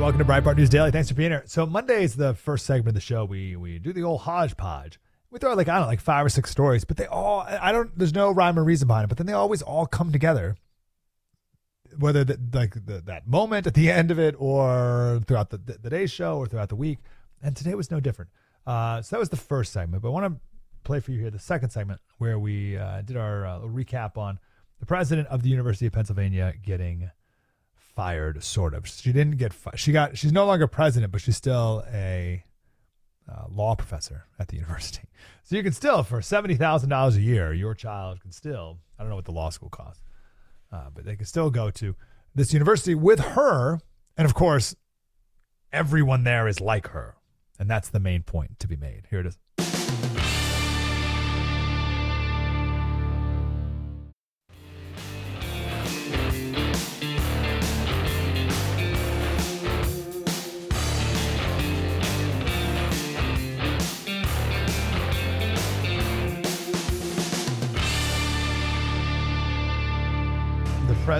Welcome to Breitbart News Daily. Thanks for being here. So Monday is the first segment of the show. We we do the old hodgepodge. We throw like I don't know, like five or six stories, but they all I don't. There's no rhyme or reason behind it, but then they always all come together. Whether the, like the, that moment at the end of it, or throughout the, the, the day's show, or throughout the week, and today was no different. Uh, so that was the first segment. But I want to play for you here the second segment where we uh, did our uh, recap on the president of the University of Pennsylvania getting fired, sort of. She didn't get fi- she got she's no longer president, but she's still a uh, law professor at the university. So you can still for seventy thousand dollars a year, your child can still I don't know what the law school costs, uh, but they can still go to this university with her, and of course, everyone there is like her, and that's the main point to be made. Here it is.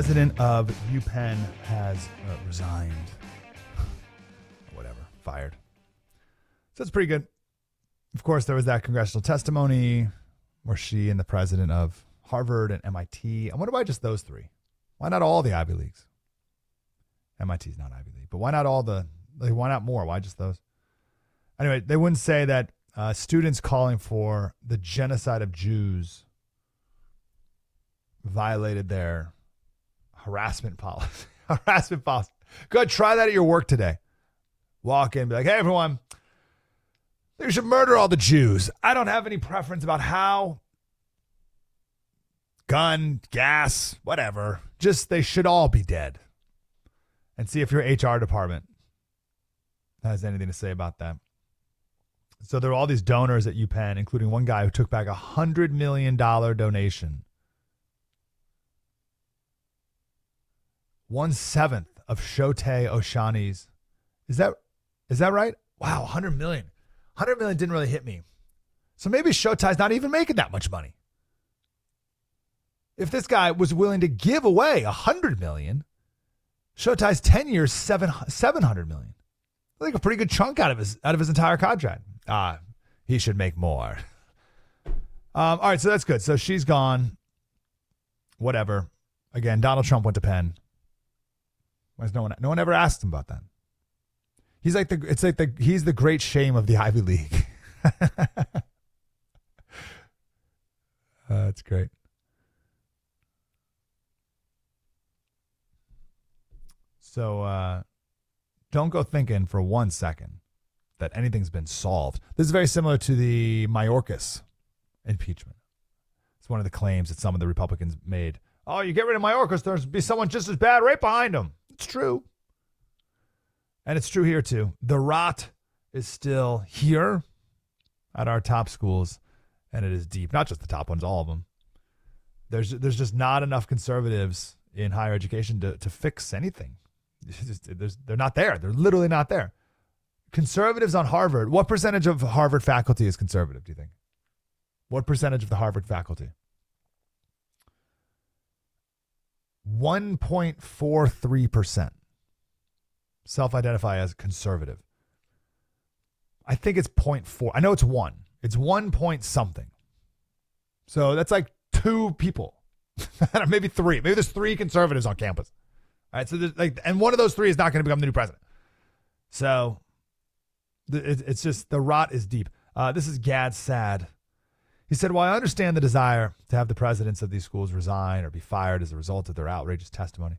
President of UPenn has uh, resigned. Whatever, fired. So it's pretty good. Of course, there was that congressional testimony where she and the president of Harvard and MIT. I wonder why just those three. Why not all the Ivy Leagues? MIT's not Ivy League, but why not all the? Like, why not more? Why just those? Anyway, they wouldn't say that uh, students calling for the genocide of Jews violated their harassment policy. harassment policy. Go try that at your work today. Walk in, be like, hey, everyone, they should murder all the Jews. I don't have any preference about how, gun, gas, whatever. Just they should all be dead. And see if your HR department has anything to say about that. So there are all these donors at UPenn, including one guy who took back a $100 million donation one seventh of Shohei Ohtani's. Is that is that right? Wow, 100 million. 100 million didn't really hit me. So maybe Showtime's not even making that much money. If this guy was willing to give away 100 million, Showtime's 10 years, seven, 700 million. think a pretty good chunk out of his out of his entire contract. Ah, he should make more. Um, all right, so that's good. So she's gone. Whatever. Again, Donald Trump went to Penn. Why is no one no one ever asked him about that? He's like the it's like the he's the great shame of the Ivy League. uh, that's great. So uh, don't go thinking for one second that anything's been solved. This is very similar to the Mayorkas impeachment. It's one of the claims that some of the Republicans made. Oh, you get rid of Mayorkas, there's be someone just as bad right behind him. It's true. And it's true here too. The rot is still here at our top schools, and it is deep. Not just the top ones, all of them. There's there's just not enough conservatives in higher education to, to fix anything. Just, they're not there. They're literally not there. Conservatives on Harvard. What percentage of Harvard faculty is conservative? Do you think? What percentage of the Harvard faculty? 1.43% self identify as conservative. I think it's 0.4. I know it's one. It's one point something. So that's like two people, maybe three. Maybe there's three conservatives on campus. All right. So there's like, and one of those three is not going to become the new president. So it's just the rot is deep. Uh, this is Gad Saad. He said, While I understand the desire to have the presidents of these schools resign or be fired as a result of their outrageous testimony,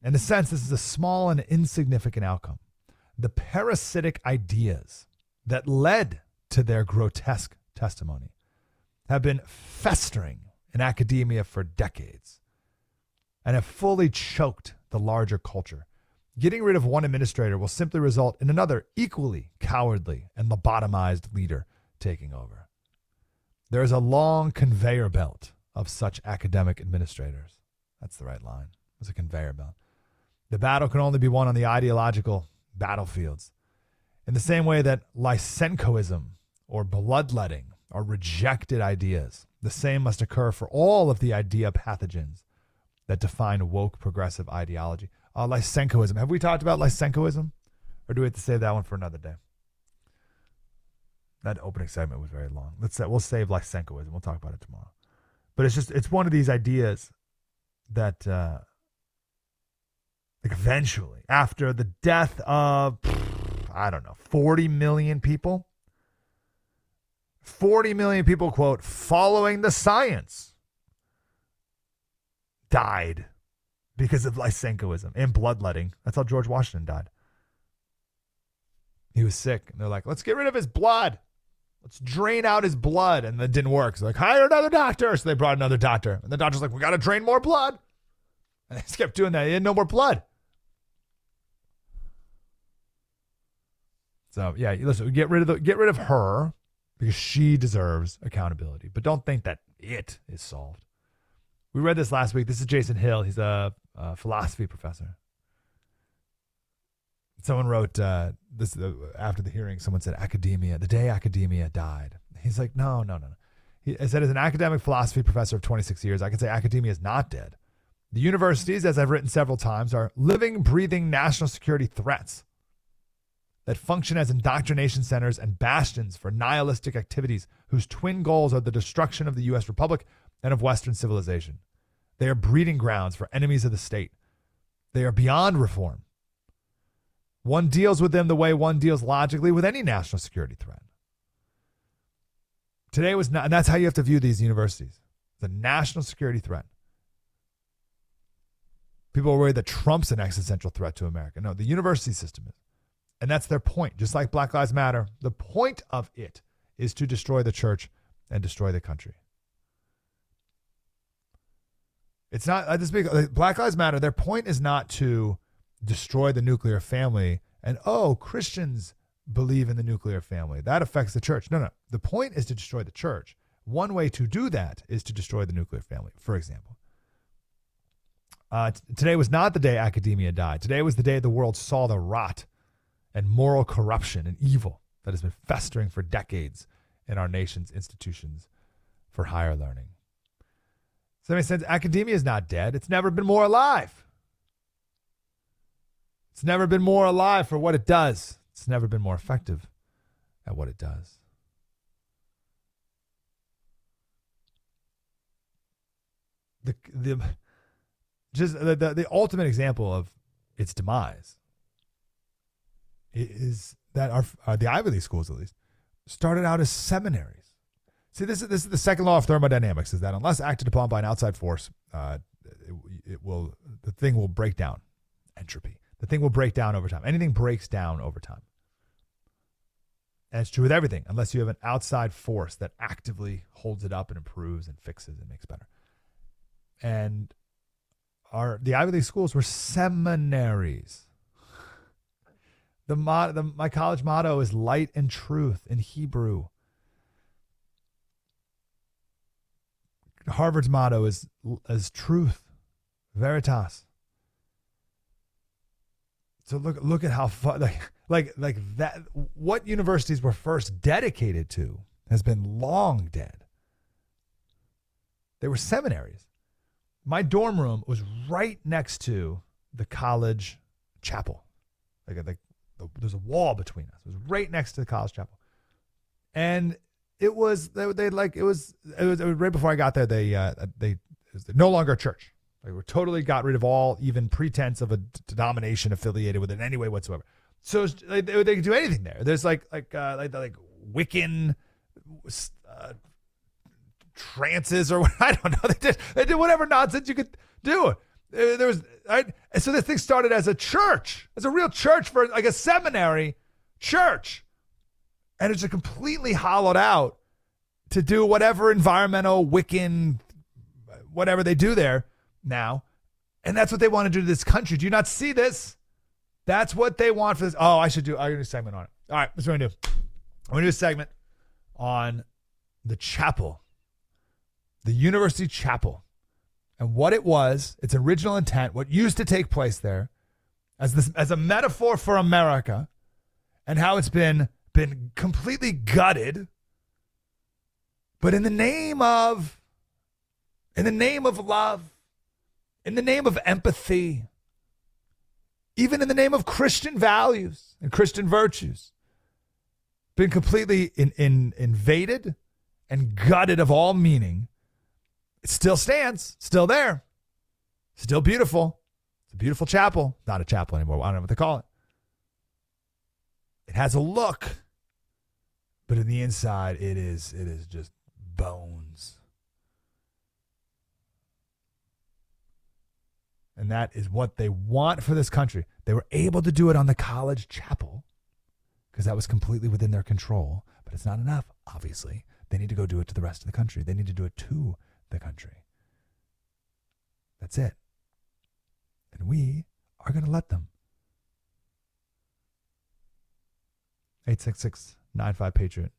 in a sense, this is a small and insignificant outcome. The parasitic ideas that led to their grotesque testimony have been festering in academia for decades and have fully choked the larger culture. Getting rid of one administrator will simply result in another equally cowardly and lobotomized leader taking over. There is a long conveyor belt of such academic administrators. That's the right line. It's a conveyor belt. The battle can only be won on the ideological battlefields. In the same way that Lysenkoism or bloodletting are rejected ideas, the same must occur for all of the idea pathogens that define woke progressive ideology. uh, Lysenkoism. Have we talked about Lysenkoism? Or do we have to save that one for another day? That opening segment was very long. Let's we'll save Lysenkoism. We'll talk about it tomorrow. But it's just it's one of these ideas that uh, like eventually, after the death of I don't know, 40 million people, 40 million people, quote, following the science, died because of Lysenkoism and bloodletting. That's how George Washington died. He was sick. And they're like, let's get rid of his blood. Let's drain out his blood. And that didn't work. So like, hire another doctor. So they brought another doctor. And the doctor's like, we got to drain more blood. And they just kept doing that. He had no more blood. So yeah, listen, get rid of the get rid of her because she deserves accountability. But don't think that it is solved. We read this last week. This is Jason Hill. He's a, a philosophy professor. Someone wrote uh, this uh, after the hearing. Someone said academia, the day academia died. He's like, no, no, no, no. He said, as an academic philosophy professor of 26 years, I can say academia is not dead. The universities, as I've written several times, are living, breathing national security threats that function as indoctrination centers and bastions for nihilistic activities whose twin goals are the destruction of the U.S. Republic and of Western civilization. They are breeding grounds for enemies of the state. They are beyond reform. One deals with them the way one deals logically with any national security threat. Today was not, and that's how you have to view these universities the national security threat. People are worried that Trump's an existential threat to America. No, the university system is. And that's their point. Just like Black Lives Matter, the point of it is to destroy the church and destroy the country. It's not, I just Black Lives Matter, their point is not to destroy the nuclear family and, oh, Christians believe in the nuclear family. That affects the church. No, no. The point is to destroy the church. One way to do that is to destroy the nuclear family, for example. Uh, t- today was not the day academia died. Today was the day the world saw the rot and moral corruption and evil that has been festering for decades in our nation's institutions for higher learning. So, in a sense, academia is not dead. It's never been more alive. It's never been more alive for what it does. It's never been more effective at what it does. The, the, just the, the, the ultimate example of its demise is that our uh, the Ivy League schools at least started out as seminaries. See, this is this is the second law of thermodynamics: is that unless acted upon by an outside force, uh, it, it will the thing will break down. Entropy. The thing will break down over time. Anything breaks down over time. And it's true with everything, unless you have an outside force that actively holds it up and improves and fixes and makes better. And our the Ivy League schools were seminaries. The, the my college motto is light and truth in Hebrew. Harvard's motto is is truth, veritas. So look look at how far like like like that what universities were first dedicated to has been long dead. They were seminaries. My dorm room was right next to the college chapel. Like, like there's a wall between us. It was right next to the college chapel, and it was they, they like it was, it was, it was right before I got there. They uh, they no longer a church. They were totally got rid of all even pretense of a denomination affiliated with it in any way whatsoever. So they, they could do anything there. There's like like uh, like like Wiccan uh, trances or I don't know. They did they did whatever nonsense you could do. There was right? so this thing started as a church, as a real church for like a seminary church, and it's completely hollowed out to do whatever environmental Wiccan, whatever they do there now, and that's what they want to do to this country. Do you not see this? That's what they want for this. Oh, I should do. I'm gonna do a segment on it. All right, what's what I'm gonna do. I'm gonna do a segment on the chapel, the University Chapel and what it was, its original intent, what used to take place there, as this as a metaphor for America, and how it's been been completely gutted. But in the name of in the name of love, in the name of empathy, even in the name of Christian values and Christian virtues, been completely in, in, invaded and gutted of all meaning. It still stands, still there, still beautiful. It's a beautiful chapel. Not a chapel anymore. I don't know what they call it. It has a look, but in the inside, it is it is just bones. And that is what they want for this country. They were able to do it on the college chapel because that was completely within their control. But it's not enough, obviously. They need to go do it to the rest of the country. They need to do it to the country. That's it. And we are going to let them. 866 95 Patriot.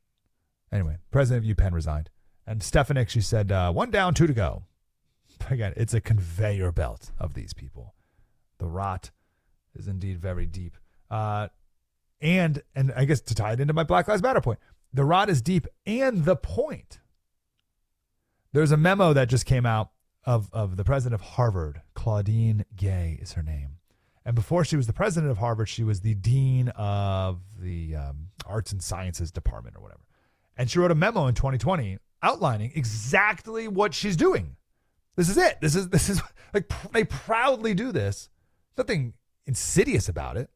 Anyway, President of UPenn resigned. And Stefanik, she said, uh, one down, two to go. Again, it's a conveyor belt of these people. The rot is indeed very deep. Uh, and and I guess to tie it into my Black Lives Matter point, the rot is deep and the point. There's a memo that just came out of, of the president of Harvard, Claudine Gay is her name. And before she was the president of Harvard, she was the dean of the um, arts and sciences department or whatever. And she wrote a memo in 2020 outlining exactly what she's doing. This is it. This is this is like they proudly do this. Nothing insidious about it.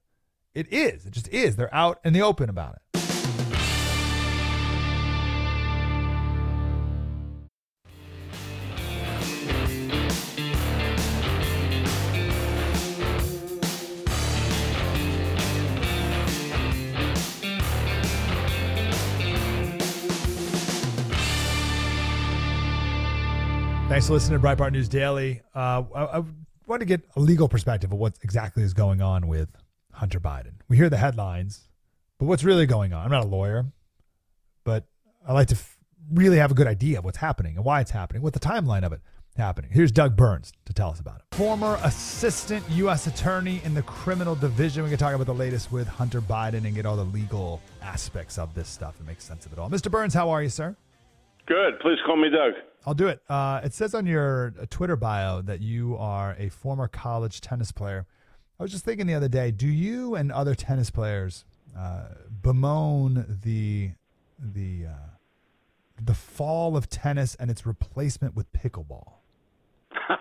It is. It just is. They're out in the open about it. Thanks for listening to Breitbart News Daily. Uh, I, I want to get a legal perspective of what exactly is going on with Hunter Biden. We hear the headlines, but what's really going on? I'm not a lawyer, but I like to f- really have a good idea of what's happening and why it's happening, what the timeline of it happening. Here's Doug Burns to tell us about it. Former assistant U.S. attorney in the criminal division. We can talk about the latest with Hunter Biden and get all the legal aspects of this stuff and make sense of it all. Mr. Burns, how are you, sir? Good. Please call me Doug. I'll do it. Uh, it says on your Twitter bio that you are a former college tennis player. I was just thinking the other day, do you and other tennis players uh, bemoan the the uh, the fall of tennis and its replacement with pickleball?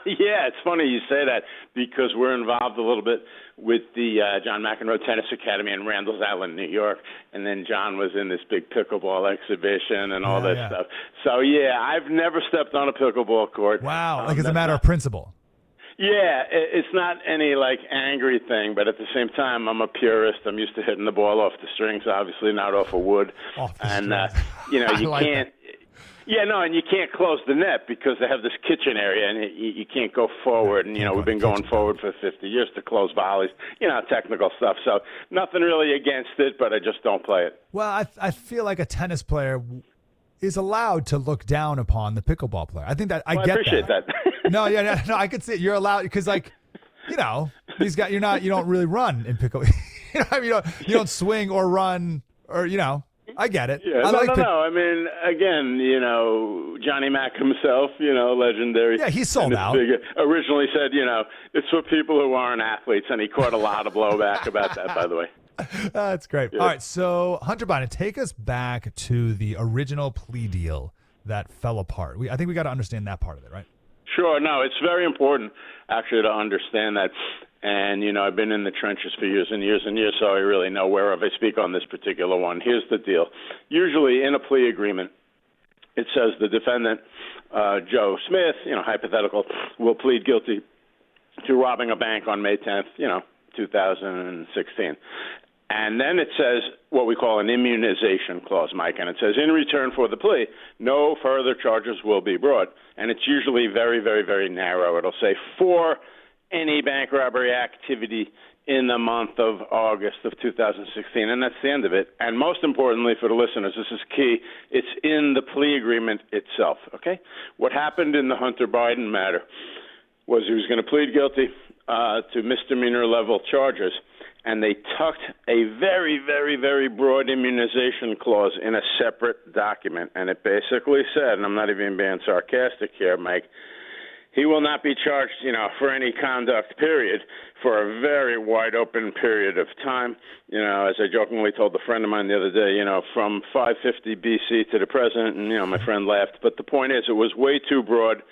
Yeah, it's funny you say that because we're involved a little bit with the uh, John McEnroe Tennis Academy in Randall's Island, New York, and then John was in this big pickleball exhibition and all Yeah, that yeah. stuff. So yeah, I've never stepped on a pickleball court. Wow, Um, like as a matter not- of principle. Yeah, it's not any like angry thing, but at the same time, I'm a purist. I'm used to hitting the ball off the strings, obviously not off of wood. Off and uh, you know, you like can't. Yeah, no, and you can't close the net because they have this kitchen area, and you, you can't go forward. And you know, we've been going forward for 50 years to close volleys. You know, technical stuff. So nothing really against it, but I just don't play it. Well, I I feel like a tennis player is allowed to look down upon the pickleball player. I think that I Well, I get appreciate that. no, yeah, no, no, I could see it. You're allowed because, like, you know, these guys, you're not, you don't really run in pickle. you know, you don't, you don't swing or run or you know. I get it. Yeah, I no, like no, no. I mean, again, you know, Johnny Mack himself, you know, legendary. Yeah, he's sold out. figure, originally said, you know, it's for people who aren't athletes, and he caught a lot of blowback about that, by the way. That's great. All right, so Hunter Biden, take us back to the original plea deal that fell apart. We, I think we got to understand that part of it, right? Sure, no, it's very important actually to understand that. And you know, I've been in the trenches for years and years and years, so I really know whereof I speak on this particular one. Here's the deal: usually in a plea agreement, it says the defendant, uh, Joe Smith, you know, hypothetical, will plead guilty to robbing a bank on May 10th, you know, 2016. And then it says what we call an immunization clause, Mike, and it says in return for the plea, no further charges will be brought. And it's usually very, very, very narrow. It'll say for any bank robbery activity in the month of August of 2016, and that's the end of it. And most importantly for the listeners, this is key, it's in the plea agreement itself, okay? What happened in the Hunter Biden matter was he was going to plead guilty uh, to misdemeanor level charges, and they tucked a very, very, very broad immunization clause in a separate document. And it basically said, and I'm not even being sarcastic here, Mike, he will not be charged, you know, for any conduct period for a very wide open period of time. You know, as I jokingly told a friend of mine the other day, you know, from 550 BC to the present, and you know, my friend laughed. But the point is, it was way too broad,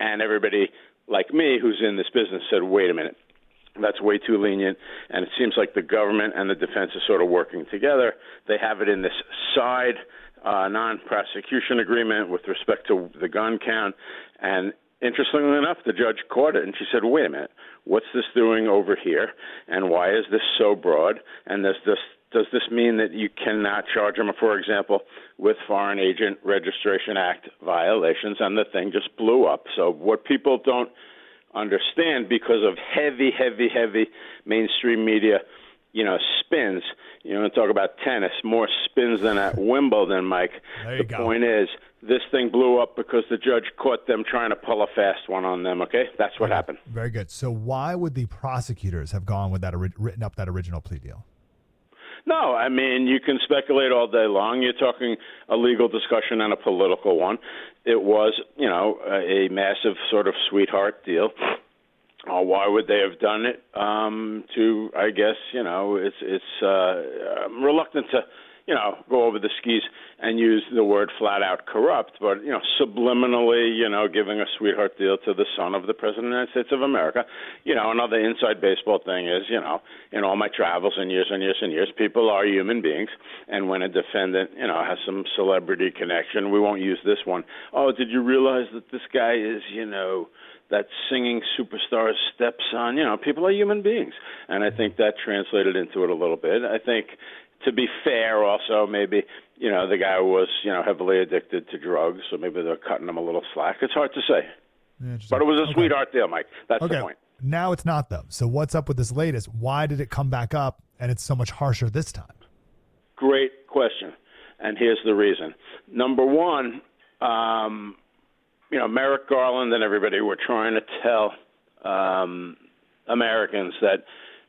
and everybody like me, who's in this business, said, "Wait a minute." That's way too lenient, and it seems like the government and the defense are sort of working together. They have it in this side uh, non-prosecution agreement with respect to the gun count, and interestingly enough, the judge caught it and she said, wait a minute, what's this doing over here? And why is this so broad? And does this does this mean that you cannot charge them, for example, with Foreign Agent Registration Act violations? And the thing just blew up. So what people don't understand because of heavy, heavy, heavy mainstream media you know, spins. You to talk about tennis, more spins than at Wimbledon, Mike. the go. point is, this thing blew up because the judge caught them trying to pull a fast one on them. Okay, that's what okay. happened. Very good. So why would the prosecutors have gone with that written up that original plea deal? No, I mean you can speculate all day long. You're talking a legal discussion and a political one. It was, you know, a massive sort of sweetheart deal uh, why would they have done it? Um, to I guess you know it's it's uh, I'm reluctant to you know go over the skis and use the word flat out corrupt, but you know subliminally you know giving a sweetheart deal to the son of the president of the United States of America. You know another inside baseball thing is you know in all my travels and years and years and years, people are human beings, and when a defendant you know has some celebrity connection, we won't use this one. Oh, did you realize that this guy is you know that singing superstar's stepson. You know, people are human beings, and I think that translated into it a little bit. I think, to be fair, also maybe you know the guy was you know heavily addicted to drugs, so maybe they're cutting him a little slack. It's hard to say, but it was a okay. sweetheart deal, Mike. That's okay. the point. Now it's not though. So what's up with this latest? Why did it come back up and it's so much harsher this time? Great question, and here's the reason. Number one. Um, you know, Merrick Garland and everybody were trying to tell um, Americans that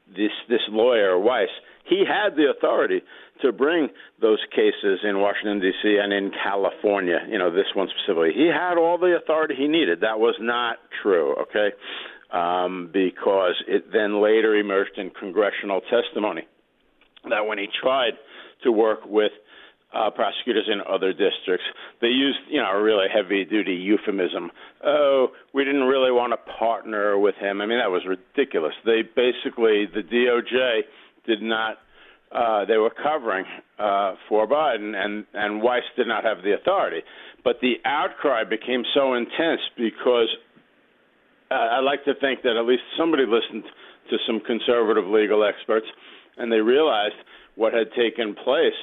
this this lawyer Weiss he had the authority to bring those cases in Washington D.C. and in California. You know, this one specifically, he had all the authority he needed. That was not true. Okay. Um, because it then later emerged in congressional testimony that when he tried to work with uh, prosecutors in other districts. They used, you know, a really heavy-duty euphemism. Oh, we didn't really want to partner with him. I mean, that was ridiculous. They basically, the DOJ did not. Uh, they were covering uh, for Biden, and and Weiss did not have the authority. But the outcry became so intense because uh, I like to think that at least somebody listened to some conservative legal experts, and they realized what had taken place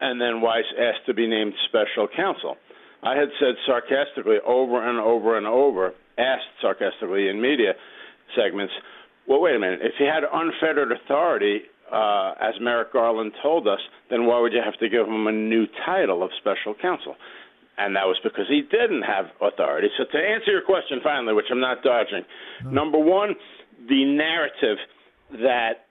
and then Weiss asked to be named special counsel. I had said sarcastically over and over and over, asked sarcastically in media segments, well, wait a minute, if he had unfettered authority, uh, as Merrick Garland told us, then why would you have to give him a new title of special counsel? And that was because he didn't have authority. So, to answer your question finally, which I'm not dodging, number one, the narrative that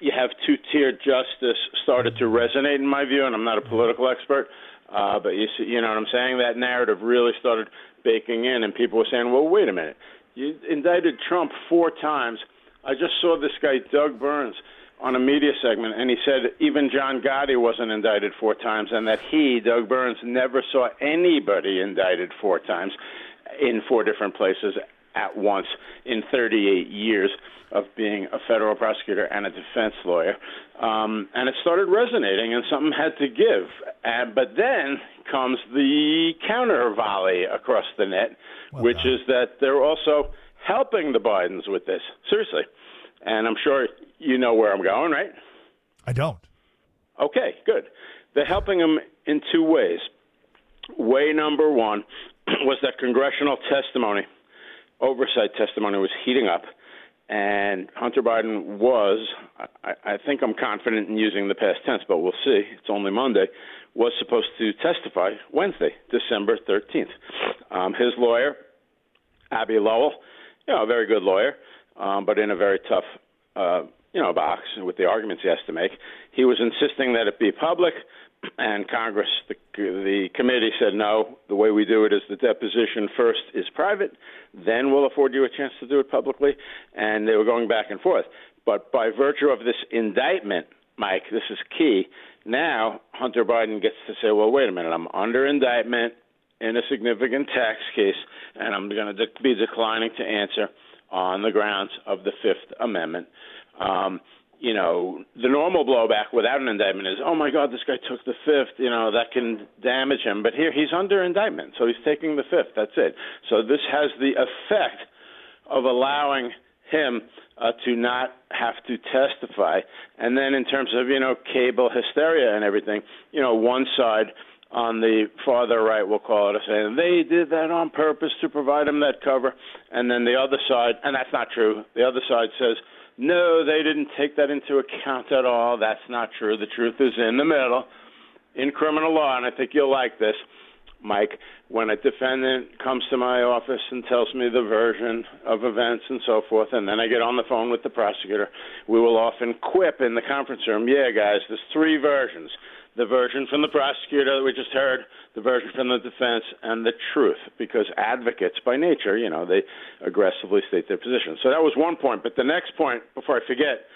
you have two tier justice started to resonate in my view, and I'm not a political expert, uh, but you see, you know what I'm saying. That narrative really started baking in, and people were saying, "Well, wait a minute, you indicted Trump four times." I just saw this guy Doug Burns on a media segment, and he said even John Gotti wasn't indicted four times, and that he, Doug Burns, never saw anybody indicted four times in four different places at once in 38 years of being a federal prosecutor and a defense lawyer. Um, and it started resonating, and something had to give. And, but then comes the counter volley across the net, well which is that they're also helping the Bidens with this. Seriously. And I'm sure you know where I'm going, right? I don't. Okay, good. They're helping them in two ways. Way number one was that congressional testimony, oversight testimony, was heating up and Hunter Biden was, I, I think I'm confident in using the past tense, but we'll see. It's only Monday. Was supposed to testify Wednesday, December 13th. Um, his lawyer, Abbe Lowell, you know, a very good lawyer, um, but in a very tough uh, you know, box with the arguments he has to make. He was insisting that it be public, and Congress, the, the committee said no. The way we do it is the deposition first is private, then we'll afford you a chance to do it publicly. And they were going back and forth. But by virtue of this indictment, Mike, this is key. Now Hunter Biden gets to say, well, wait a minute, I'm under indictment in a significant tax case, and I'm going to de- be declining to answer on the grounds of the Fifth Amendment. Um, you know, the normal blowback without an indictment is, oh my God, this guy took the fifth. You know, that can damage him. But here he's under indictment, so he's taking the fifth. That's it. So this has the effect of allowing him uh, to not have to testify. And then in terms of, you know, cable hysteria and everything, you know, one side on the farther right, we'll call it, a saying they did that on purpose to provide him that cover. And then the other side, and that's not true, the other side says, no, they didn't take that into account at all. That's not true. The truth is in the middle. In criminal law, and I think you'll like this, Mike, when a defendant comes to my office and tells me the version of events and so forth, and then I get on the phone with the prosecutor, we will often quip in the conference room, yeah, guys, there's three versions the version from the prosecutor that we just heard, the version from the defense, and the truth, because advocates by nature, you know, they aggressively state their position. So that was one point. But the next point, before I forget,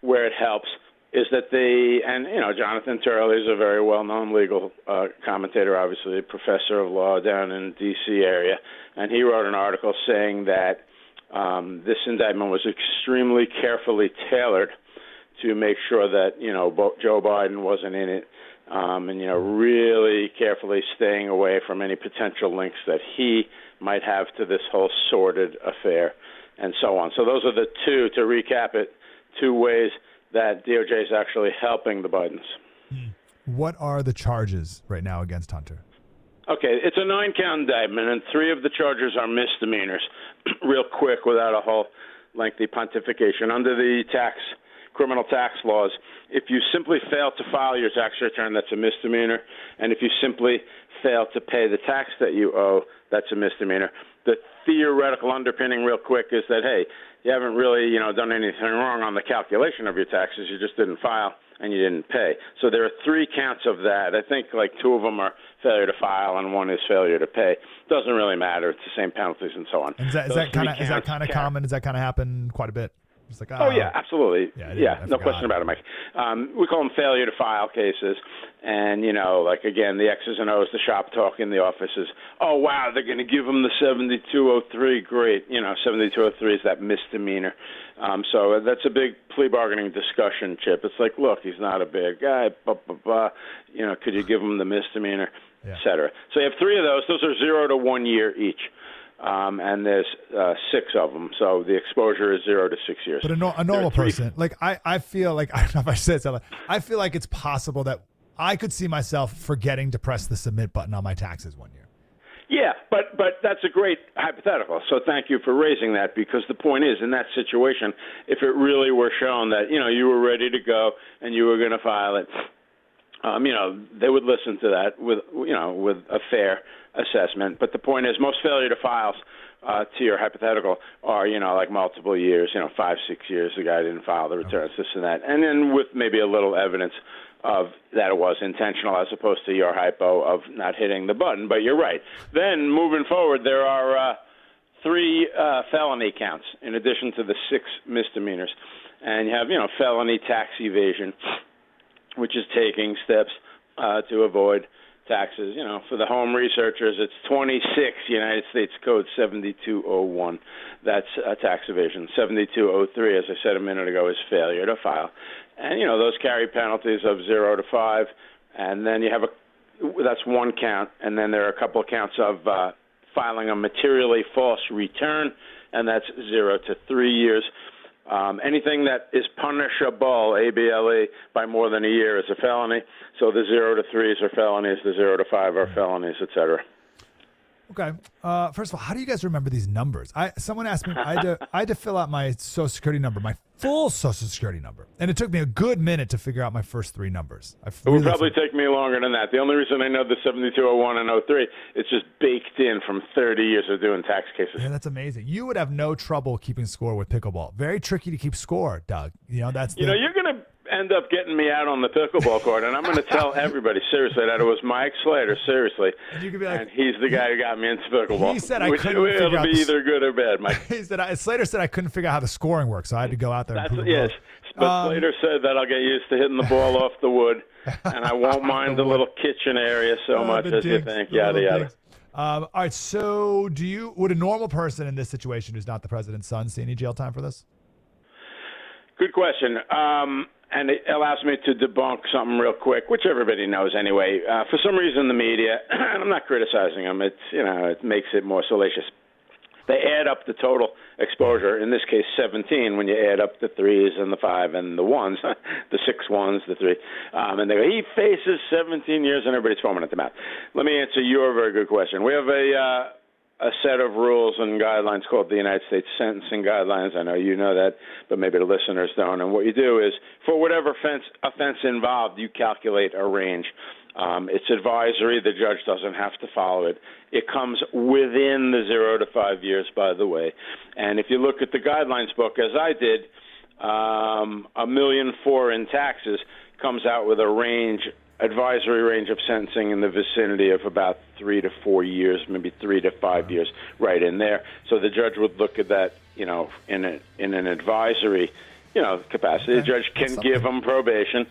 where it helps, is that the and you know Jonathan Turley is a very well-known legal uh, commentator, obviously a professor of law down in the D.C. area, and he wrote an article saying that um, this indictment was extremely carefully tailored to make sure that you know Joe Biden wasn't in it, um, and you know really carefully staying away from any potential links that he might have to this whole sordid affair, and so on. So those are the two to recap it, two ways that DOJ is actually helping the Bidens. What are the charges right now against Hunter? Okay, it's a nine count indictment, and three of the charges are misdemeanors. Real quick, without a whole lengthy pontification. Under the tax criminal tax laws. If you simply fail to file your tax return, that's a misdemeanor. And if you simply fail to pay the tax that you owe, that's a misdemeanor. The theoretical underpinning, real quick, is that hey, you haven't really, you know, done anything wrong on the calculation of your taxes. You just didn't file and you didn't pay. So there are three counts of that. I think like two of them are failure to file and one is failure to pay. Doesn't really matter. It's the same penalties and so on. Is that, is that kind of is that kind of common? Does that kind of happen quite a bit? It's like, oh, oh yeah, absolutely. Yeah, yeah no question about it, Mike. Um, we call them failure to file cases, and you know, like again, the X's and O's, the shop talk in the offices. Oh wow, they're going to give them the 7203. Great, you know, 7203 is that misdemeanor. Um, so that's a big plea bargaining discussion, Chip. It's like, look, he's not a bad guy. Blah, blah, blah. You know, could you give him the misdemeanor, yeah. et cetera? So you have three of those. Those are zero to one year each um, and there's uh, six of them. So the exposure is zero to six years. But a, no, a normal person, like I, I feel like I don't know if I said something. I feel like it's possible that I could see myself forgetting to press the submit button on my taxes one year. Yeah, but but that's a great hypothetical. So thank you for raising that because the point is in that situation, if it really were shown that you know you were ready to go and you were going to file it, um, you know they would listen to that with you know with a fair assessment. But the point is, most failure to files, uh, to your hypothetical, are you know like multiple years, you know five, six years. The guy didn't file the returns, this and that, and then with maybe a little evidence of that it was intentional, as opposed to your hypo of not hitting the button. But you're right. Then moving forward, there are. Uh, three uh, felony counts in addition to the six misdemeanors, and you have you know felony tax evasion, which is taking steps uh, to avoid taxes. You know, for the home researchers, it's 26 United States Code 7201. That's a tax evasion. 7203, as I said a minute ago, is failure to file. And, you know, those carry penalties of zero to five. And then you have a, that's one count. And then there are a couple of counts of uh, filing a materially false return, and that's zero to three years. Um, anything that is punishable, ABLE, by more than a year is a felony. So the zero to threes are felonies, the zero to five are felonies, et cetera. Okay. Uh, first of all, how do you guys remember these numbers? I someone asked me. I had to I had to fill out my social security number, my full social security number. And it took me a good minute to figure out my first three numbers. I It would probably take me longer than that. The only reason I know the 7201 and 03, it's just baked in from 30 years of doing tax cases. Yeah, that's amazing. You would have no trouble keeping score with pickleball. Very tricky to keep score, Doug. You know, that's You the, know, you're going to end up getting me out on the pickleball court, and I'm going to tell everybody seriously that it was Mike Slater, seriously, And you could be like- and he's the guy who got me into pickleball. He said I which couldn't it'll figure out be the- either good or bad, Mike. he said I, Slater said I couldn't figure out how the scoring works, so I had to go out there. That's and yes. But Um, Slater said that I'll get used to hitting the ball off the wood, and I won't mind the little kitchen area so Uh, much as you digs, think. the Yada yada. digs. Um, all right. So, do you would a normal person in this situation who's not the president's son see any jail time for this? Good question. Um, and it allows me to debunk something real quick, which everybody knows anyway. Uh, for some reason, the media, and I'm not criticizing them, it's, you know, it makes it more salacious. They add up the total exposure, in this case 17, when you add up the threes and the five and the ones, the six ones, the three. Um, and they go, he faces 17 years, and everybody's foaming at the mouth. Let me answer your very good question. We have a. Uh, a set of rules and guidelines called the United States Sentencing Guidelines. I know you know that, but maybe the listeners don't. And what you do is, for whatever offense, offense involved, you calculate a range. Um, it's advisory. The judge doesn't have to follow it. It comes within the zero to five years, by the way. And if you look at the guidelines book, as I did, um, a million four in taxes comes out with a range advisory range of sentencing in the vicinity of about three to four years, maybe three to five years, right in there. So the judge would look at that, you know, in a, in an advisory, you know, capacity. The judge can give them probation,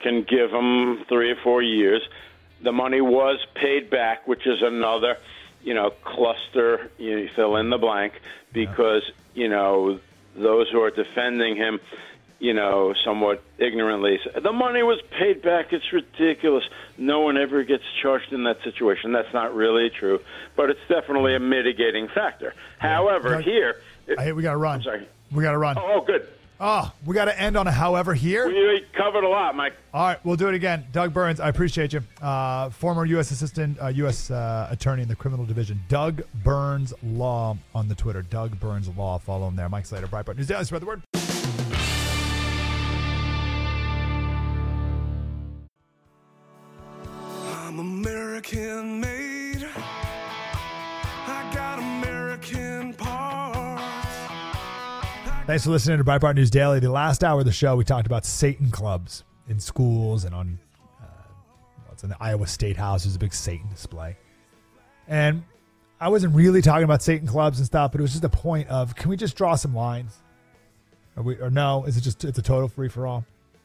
can give them three or four years. The money was paid back, which is another, you know, cluster. You fill in the blank because you know those who are defending him you know, somewhat ignorantly. The money was paid back. It's ridiculous. No one ever gets charged in that situation. That's not really true, but it's definitely a mitigating factor. However, Doug, here. Hey, we got to run. I'm sorry. We got to run. Oh, good. Oh, we got to end on a however here. We covered a lot, Mike. All right, we'll do it again. Doug Burns, I appreciate you. Uh, former U.S. Assistant, uh, U.S. Uh, Attorney in the Criminal Division. Doug Burns Law on the Twitter. Doug Burns Law. Follow him there. Mike Slater, Breitbart News Daily. Spread the word. American made. I got American parts. Thanks for listening to Breitbart News Daily. The last hour of the show, we talked about Satan clubs in schools and on uh, what's in the Iowa State House. There's a big Satan display, and I wasn't really talking about Satan clubs and stuff, but it was just a point of can we just draw some lines? Are we or no? Is it just it's a total free for all?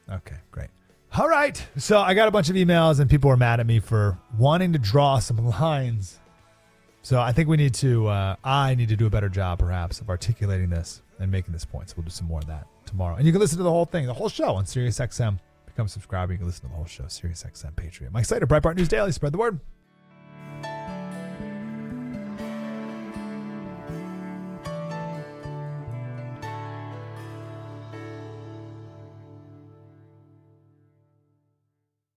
Okay, great. All right. So I got a bunch of emails and people were mad at me for wanting to draw some lines. So I think we need to, uh, I need to do a better job perhaps of articulating this and making this point. So we'll do some more of that tomorrow. And you can listen to the whole thing, the whole show on SiriusXM. Become a subscriber. You can listen to the whole show, SiriusXM Patriot. Mike Slater, Breitbart News Daily. Spread the word.